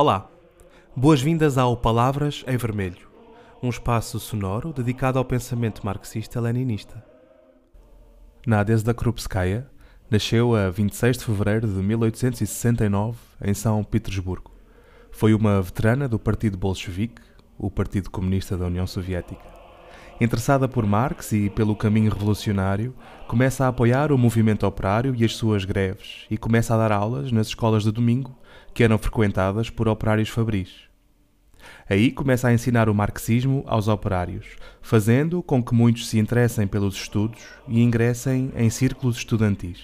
Olá, boas-vindas ao Palavras em Vermelho, um espaço sonoro dedicado ao pensamento marxista-leninista. Nadia Krupskaya nasceu a 26 de fevereiro de 1869 em São Petersburgo. Foi uma veterana do Partido Bolchevique, o Partido Comunista da União Soviética. Interessada por Marx e pelo caminho revolucionário, começa a apoiar o movimento operário e as suas greves e começa a dar aulas nas escolas de domingo, que eram frequentadas por operários fabris. Aí começa a ensinar o marxismo aos operários, fazendo com que muitos se interessem pelos estudos e ingressem em círculos estudantis.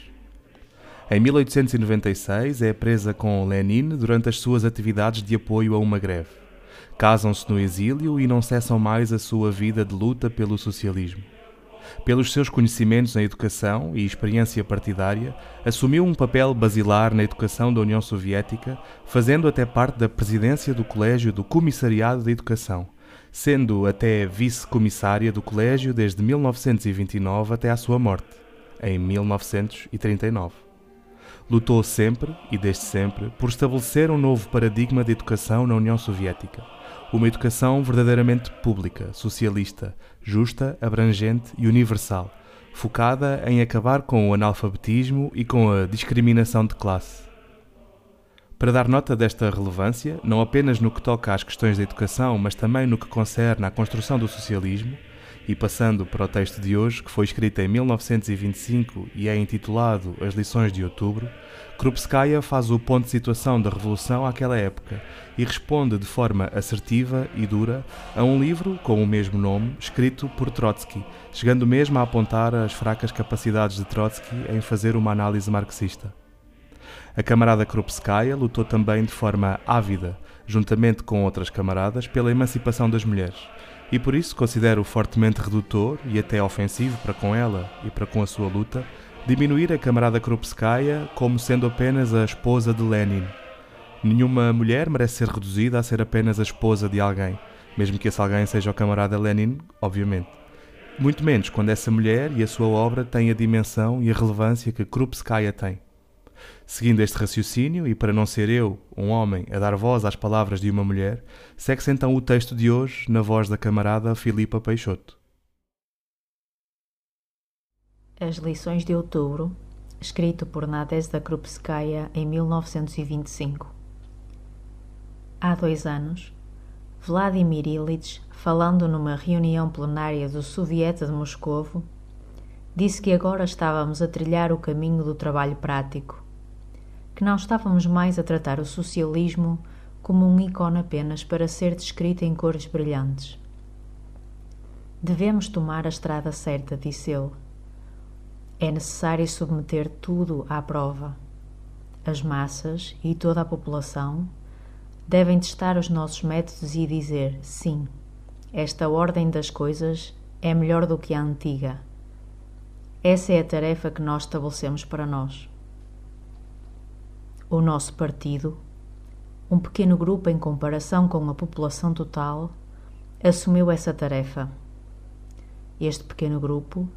Em 1896 é presa com Lenin durante as suas atividades de apoio a uma greve. Casam-se no exílio e não cessam mais a sua vida de luta pelo socialismo. Pelos seus conhecimentos na educação e experiência partidária, assumiu um papel basilar na educação da União Soviética, fazendo até parte da presidência do Colégio do Comissariado da Educação, sendo até vice-comissária do Colégio desde 1929 até à sua morte, em 1939 lutou sempre e desde sempre por estabelecer um novo paradigma de educação na União Soviética, uma educação verdadeiramente pública, socialista, justa, abrangente e universal, focada em acabar com o analfabetismo e com a discriminação de classe. Para dar nota desta relevância, não apenas no que toca às questões da educação, mas também no que concerne à construção do socialismo, e passando para o texto de hoje, que foi escrito em 1925 e é intitulado As Lições de Outubro, Krupskaya faz o ponto de situação da Revolução àquela época e responde de forma assertiva e dura a um livro com o mesmo nome, escrito por Trotsky, chegando mesmo a apontar as fracas capacidades de Trotsky em fazer uma análise marxista. A camarada Krupskaya lutou também de forma ávida, juntamente com outras camaradas, pela emancipação das mulheres e por isso considero fortemente redutor e até ofensivo para com ela e para com a sua luta diminuir a camarada Krupskaya como sendo apenas a esposa de Lenin. Nenhuma mulher merece ser reduzida a ser apenas a esposa de alguém, mesmo que esse alguém seja o camarada Lenin, obviamente. Muito menos quando essa mulher e a sua obra têm a dimensão e a relevância que Krupskaya tem. Seguindo este raciocínio, e para não ser eu, um homem, a dar voz às palavras de uma mulher, segue-se então o texto de hoje na voz da camarada Filipa Peixoto. As lições de outubro, escrito por Nadezhda Krupskaya em 1925. Há dois anos, Vladimir Ilyich, falando numa reunião plenária do Soviet de Moscovo, disse que agora estávamos a trilhar o caminho do trabalho prático que não estávamos mais a tratar o socialismo como um ícone apenas para ser descrito em cores brilhantes. Devemos tomar a estrada certa, disse ele. É necessário submeter tudo à prova. As massas e toda a população devem testar os nossos métodos e dizer: sim, esta ordem das coisas é melhor do que a antiga. Essa é a tarefa que nós estabelecemos para nós o nosso partido, um pequeno grupo em comparação com a população total, assumiu essa tarefa. Este pequeno grupo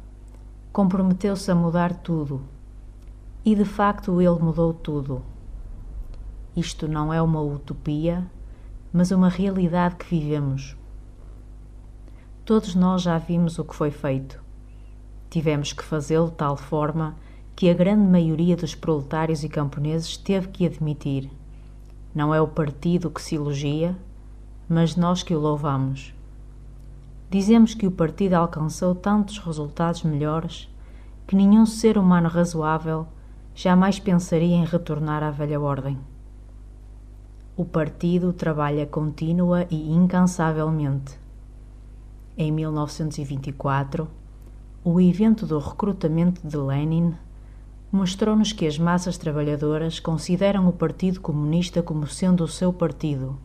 comprometeu-se a mudar tudo e de facto ele mudou tudo. Isto não é uma utopia, mas uma realidade que vivemos. Todos nós já vimos o que foi feito. Tivemos que fazê-lo de tal forma que a grande maioria dos proletários e camponeses teve que admitir. Não é o partido que se elogia, mas nós que o louvamos. Dizemos que o partido alcançou tantos resultados melhores que nenhum ser humano razoável jamais pensaria em retornar à velha ordem. O partido trabalha contínua e incansavelmente. Em 1924, o evento do recrutamento de Lenin mostrou-nos que as massas trabalhadoras consideram o Partido Comunista como sendo o seu partido.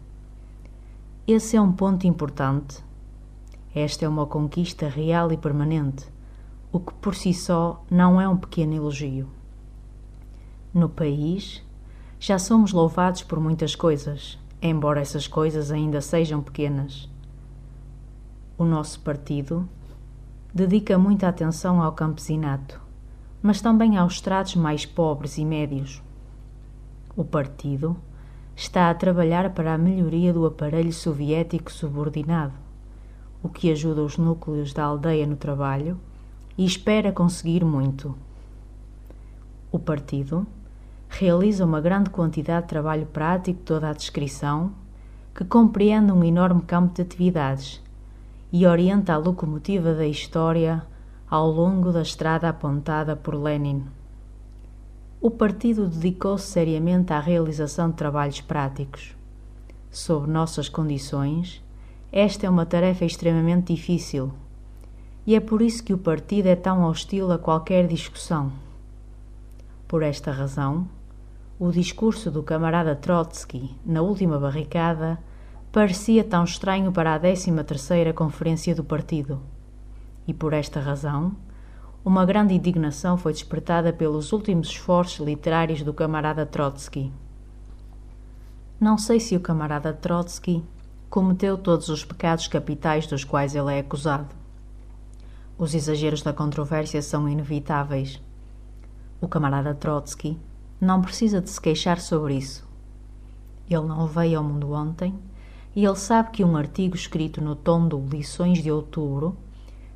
Esse é um ponto importante. Esta é uma conquista real e permanente, o que por si só não é um pequeno elogio. No país, já somos louvados por muitas coisas, embora essas coisas ainda sejam pequenas. O nosso partido dedica muita atenção ao campesinato mas também aos estratos mais pobres e médios. O partido está a trabalhar para a melhoria do aparelho soviético subordinado, o que ajuda os núcleos da aldeia no trabalho e espera conseguir muito. O partido realiza uma grande quantidade de trabalho prático, toda a descrição, que compreende um enorme campo de atividades e orienta a locomotiva da história ao longo da estrada apontada por Lenin. O partido dedicou-se seriamente à realização de trabalhos práticos. Sob nossas condições, esta é uma tarefa extremamente difícil e é por isso que o partido é tão hostil a qualquer discussão. Por esta razão, o discurso do camarada Trotsky na última barricada parecia tão estranho para a 13ª Conferência do Partido. E por esta razão, uma grande indignação foi despertada pelos últimos esforços literários do camarada Trotsky. Não sei se o camarada Trotsky cometeu todos os pecados capitais dos quais ele é acusado. Os exageros da controvérsia são inevitáveis. O camarada Trotsky não precisa de se queixar sobre isso. Ele não veio ao mundo ontem e ele sabe que um artigo escrito no tom do Lições de Outubro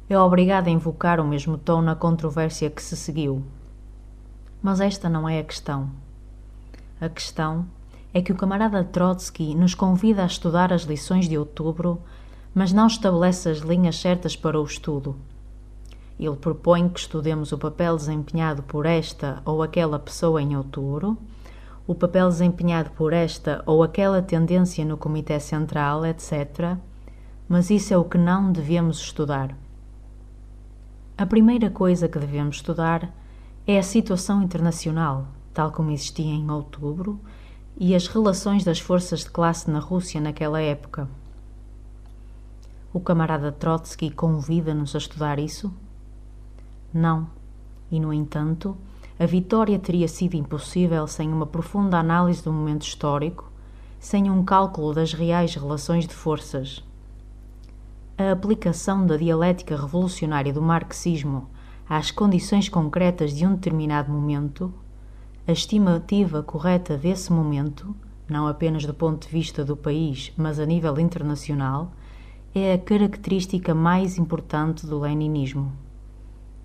é obrigado a invocar o mesmo tom na controvérsia que se seguiu. Mas esta não é a questão. A questão é que o camarada Trotsky nos convida a estudar as lições de outubro, mas não estabelece as linhas certas para o estudo. Ele propõe que estudemos o papel desempenhado por esta ou aquela pessoa em outubro, o papel desempenhado por esta ou aquela tendência no Comitê Central, etc. Mas isso é o que não devemos estudar. A primeira coisa que devemos estudar é a situação internacional, tal como existia em outubro, e as relações das forças de classe na Rússia naquela época. O camarada Trotsky convida-nos a estudar isso? Não. E, no entanto, a vitória teria sido impossível sem uma profunda análise do momento histórico, sem um cálculo das reais relações de forças. A aplicação da dialética revolucionária do marxismo às condições concretas de um determinado momento, a estimativa correta desse momento, não apenas do ponto de vista do país, mas a nível internacional, é a característica mais importante do leninismo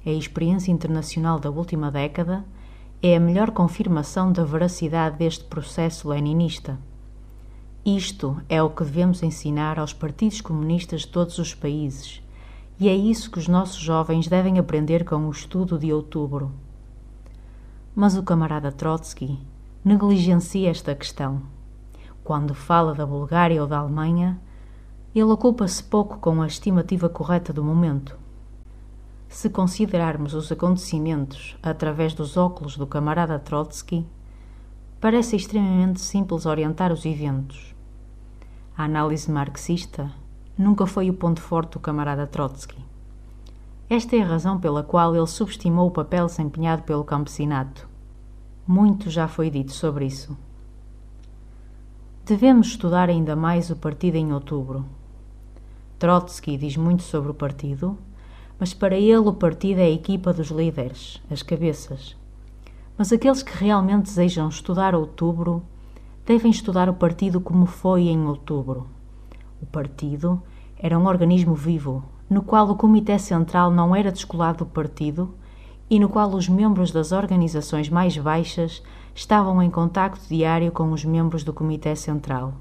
a experiência internacional da última década é a melhor confirmação da veracidade deste processo leninista. Isto é o que devemos ensinar aos partidos comunistas de todos os países, e é isso que os nossos jovens devem aprender com o estudo de outubro. Mas o camarada Trotsky negligencia esta questão. Quando fala da Bulgária ou da Alemanha, ele ocupa-se pouco com a estimativa correta do momento. Se considerarmos os acontecimentos através dos óculos do camarada Trotsky, parece extremamente simples orientar os eventos. A análise marxista nunca foi o ponto forte do camarada Trotsky. Esta é a razão pela qual ele subestimou o papel desempenhado pelo campesinato. Muito já foi dito sobre isso. Devemos estudar ainda mais o partido em outubro. Trotsky diz muito sobre o partido, mas para ele o partido é a equipa dos líderes, as cabeças. Mas aqueles que realmente desejam estudar outubro devem estudar o partido como foi em outubro. O partido era um organismo vivo, no qual o Comitê Central não era descolado do partido e no qual os membros das organizações mais baixas estavam em contacto diário com os membros do Comitê Central.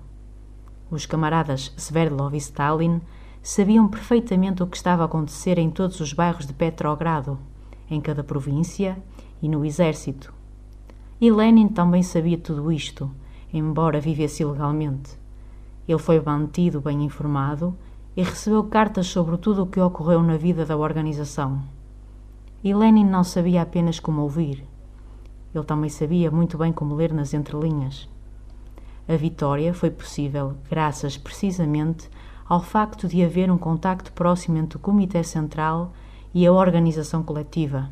Os camaradas Sverdlov e Stalin sabiam perfeitamente o que estava a acontecer em todos os bairros de Petrogrado, em cada província e no exército. E Lenin também sabia tudo isto, embora vivesse ilegalmente. Ele foi mantido bem informado e recebeu cartas sobre tudo o que ocorreu na vida da organização. E Lenin não sabia apenas como ouvir. Ele também sabia muito bem como ler nas entrelinhas. A vitória foi possível graças precisamente ao facto de haver um contacto próximo entre o Comitê Central e a organização coletiva.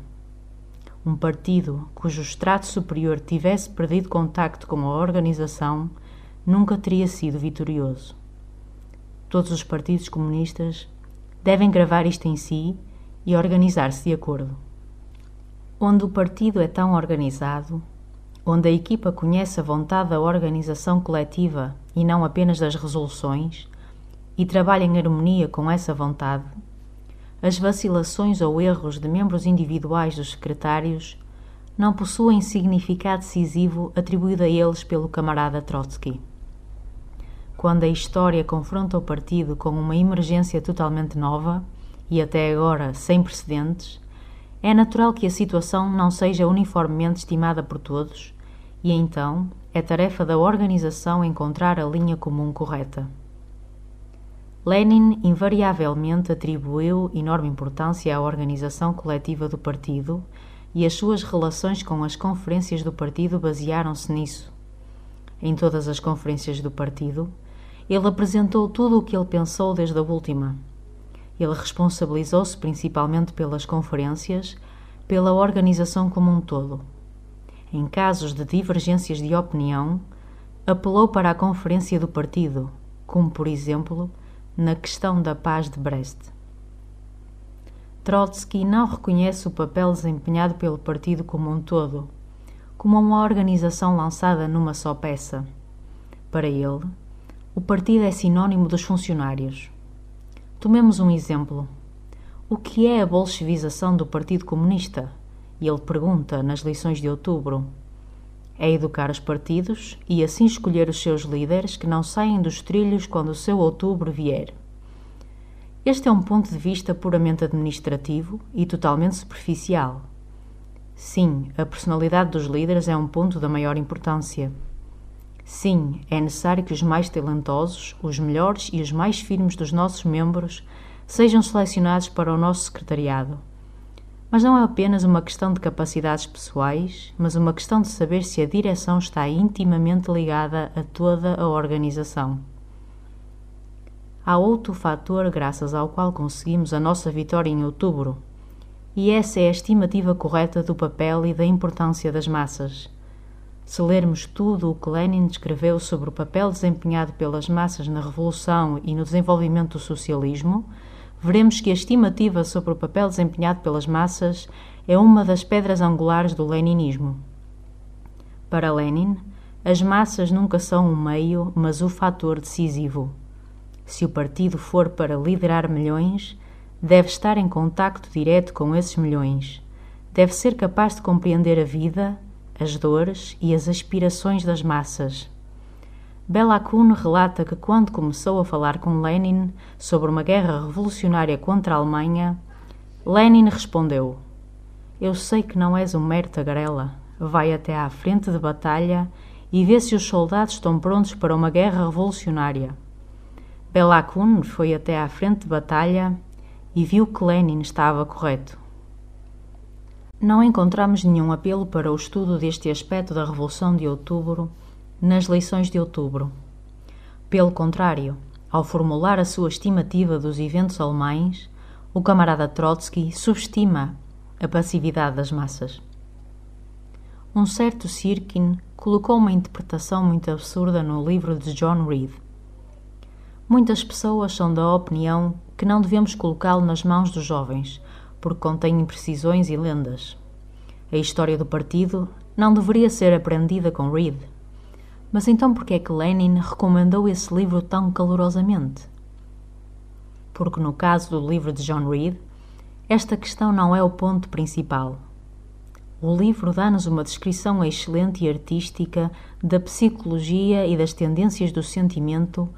Um partido cujo extrato superior tivesse perdido contacto com a organização nunca teria sido vitorioso. Todos os partidos comunistas devem gravar isto em si e organizar-se de acordo. Onde o partido é tão organizado, onde a equipa conhece a vontade da organização coletiva e não apenas das resoluções, e trabalha em harmonia com essa vontade, as vacilações ou erros de membros individuais dos secretários não possuem significado decisivo atribuído a eles pelo camarada Trotsky. Quando a história confronta o partido com uma emergência totalmente nova e até agora sem precedentes, é natural que a situação não seja uniformemente estimada por todos e então é tarefa da organização encontrar a linha comum correta. Lenin invariavelmente atribuiu enorme importância à organização coletiva do partido e as suas relações com as conferências do partido basearam-se nisso. Em todas as conferências do partido, ele apresentou tudo o que ele pensou desde a última. Ele responsabilizou-se principalmente pelas conferências, pela organização como um todo. Em casos de divergências de opinião, apelou para a conferência do partido, como por exemplo na questão da paz de Brest. Trotsky não reconhece o papel desempenhado pelo partido como um todo, como uma organização lançada numa só peça. Para ele, o partido é sinônimo dos funcionários. Tomemos um exemplo. O que é a bolchevização do Partido Comunista? Ele pergunta nas lições de outubro. É educar os partidos e assim escolher os seus líderes que não saem dos trilhos quando o seu outubro vier. Este é um ponto de vista puramente administrativo e totalmente superficial. Sim, a personalidade dos líderes é um ponto da maior importância. Sim, é necessário que os mais talentosos, os melhores e os mais firmes dos nossos membros sejam selecionados para o nosso secretariado mas não é apenas uma questão de capacidades pessoais, mas uma questão de saber se a direção está intimamente ligada a toda a organização. Há outro fator graças ao qual conseguimos a nossa vitória em outubro, e essa é a estimativa correta do papel e da importância das massas. Se lermos tudo o que Lenin escreveu sobre o papel desempenhado pelas massas na Revolução e no desenvolvimento do socialismo, veremos que a estimativa sobre o papel desempenhado pelas massas é uma das pedras angulares do leninismo. Para Lenin, as massas nunca são o meio, mas o fator decisivo. Se o partido for para liderar milhões, deve estar em contacto direto com esses milhões. Deve ser capaz de compreender a vida, as dores e as aspirações das massas. Bela Kun relata que quando começou a falar com Lenin sobre uma guerra revolucionária contra a Alemanha, Lenin respondeu: Eu sei que não és um mero tagarela. Vai até à frente de batalha e vê se os soldados estão prontos para uma guerra revolucionária. Bela Kun foi até à frente de batalha e viu que Lenin estava correto. Não encontramos nenhum apelo para o estudo deste aspecto da Revolução de Outubro nas lições de outubro. Pelo contrário, ao formular a sua estimativa dos eventos alemães, o camarada Trotsky subestima a passividade das massas. Um certo Sirkin colocou uma interpretação muito absurda no livro de John Reed. Muitas pessoas são da opinião que não devemos colocá-lo nas mãos dos jovens, porque contém imprecisões e lendas. A história do partido não deveria ser aprendida com Reed. Mas então por que é que Lenin recomendou esse livro tão calorosamente? Porque no caso do livro de John Reed, esta questão não é o ponto principal. O livro dá-nos uma descrição excelente e artística da psicologia e das tendências do sentimento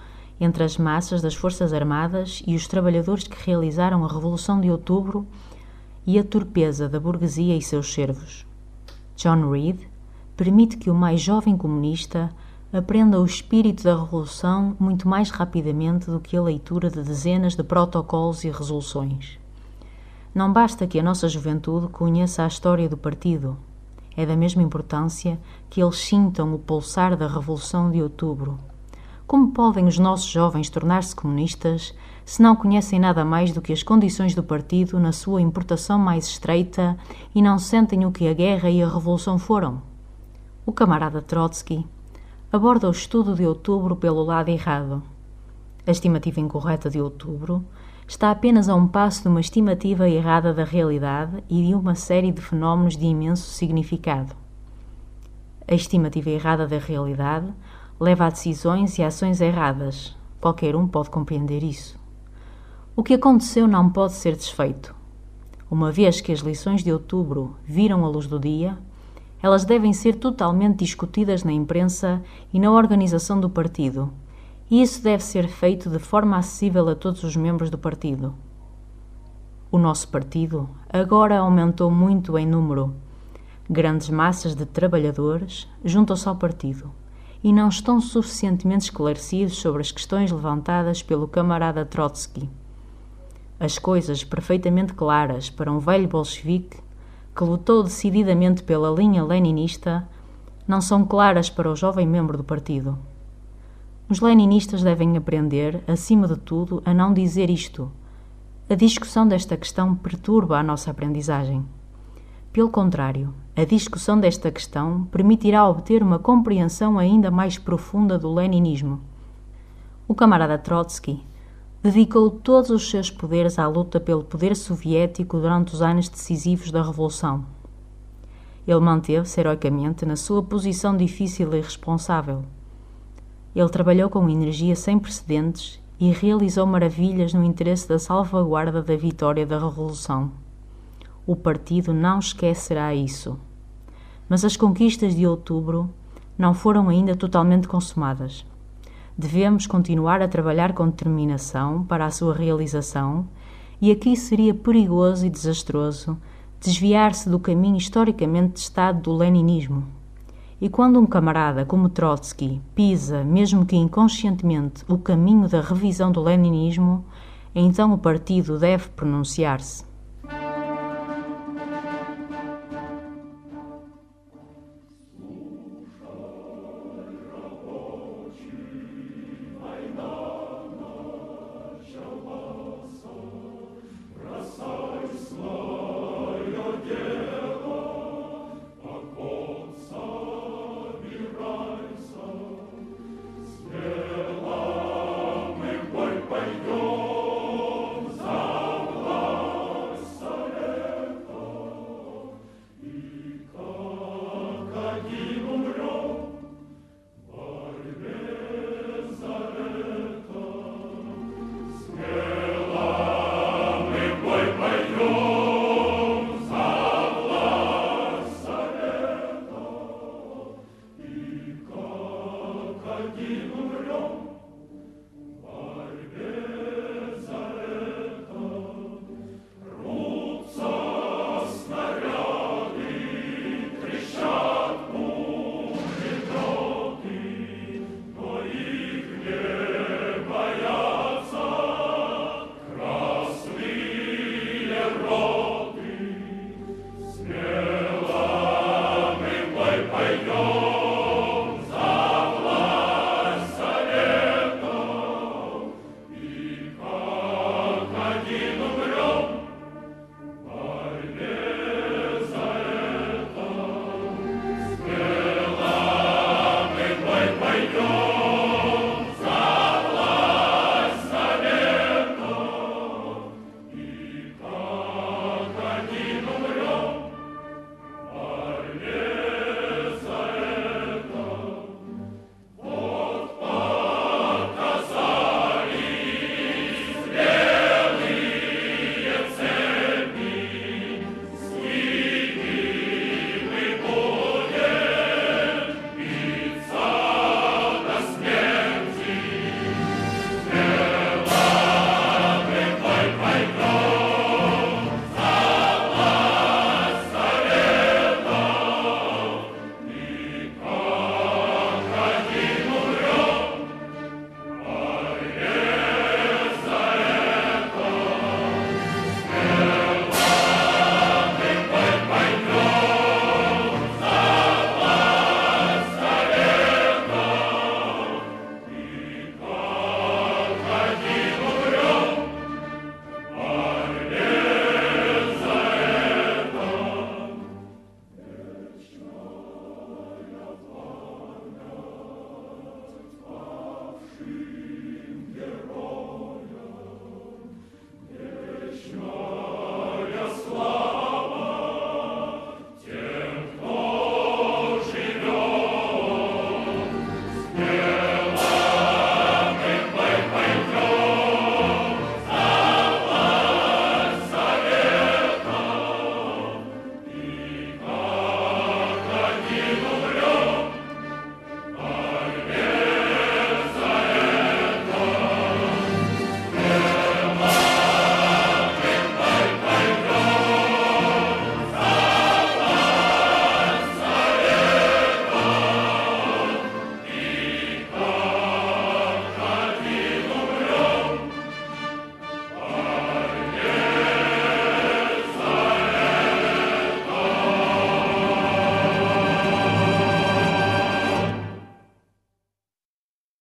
entre as massas das Forças Armadas e os trabalhadores que realizaram a Revolução de Outubro e a torpeza da burguesia e seus servos. John Reed permite que o mais jovem comunista aprenda o espírito da Revolução muito mais rapidamente do que a leitura de dezenas de protocolos e resoluções. Não basta que a nossa juventude conheça a história do partido. É da mesma importância que eles sintam o pulsar da Revolução de Outubro. Como podem os nossos jovens tornar-se comunistas se não conhecem nada mais do que as condições do partido na sua importação mais estreita e não sentem o que a guerra e a revolução foram? O camarada Trotsky aborda o estudo de outubro pelo lado errado. A estimativa incorreta de outubro está apenas a um passo de uma estimativa errada da realidade e de uma série de fenómenos de imenso significado. A estimativa errada da realidade leva a decisões e ações erradas. Qualquer um pode compreender isso. O que aconteceu não pode ser desfeito. Uma vez que as lições de outubro viram a luz do dia, elas devem ser totalmente discutidas na imprensa e na organização do partido, e isso deve ser feito de forma acessível a todos os membros do partido. O nosso partido agora aumentou muito em número. Grandes massas de trabalhadores juntam-se ao partido e não estão suficientemente esclarecidos sobre as questões levantadas pelo camarada Trotsky. As coisas perfeitamente claras para um velho bolchevique que lutou decididamente pela linha leninista não são claras para o jovem membro do partido. Os leninistas devem aprender, acima de tudo, a não dizer isto a discussão desta questão perturba a nossa aprendizagem. Pelo contrário, a discussão desta questão permitirá obter uma compreensão ainda mais profunda do leninismo. O camarada Trotsky dedicou todos os seus poderes à luta pelo poder soviético durante os anos decisivos da Revolução. Ele manteve-se heroicamente na sua posição difícil e responsável. Ele trabalhou com energia sem precedentes e realizou maravilhas no interesse da salvaguarda da vitória da Revolução. O partido não esquecerá isso. Mas as conquistas de outubro não foram ainda totalmente consumadas. Devemos continuar a trabalhar com determinação para a sua realização, e aqui seria perigoso e desastroso desviar-se do caminho historicamente testado do leninismo. E quando um camarada como Trotsky pisa, mesmo que inconscientemente, o caminho da revisão do leninismo, então o partido deve pronunciar-se.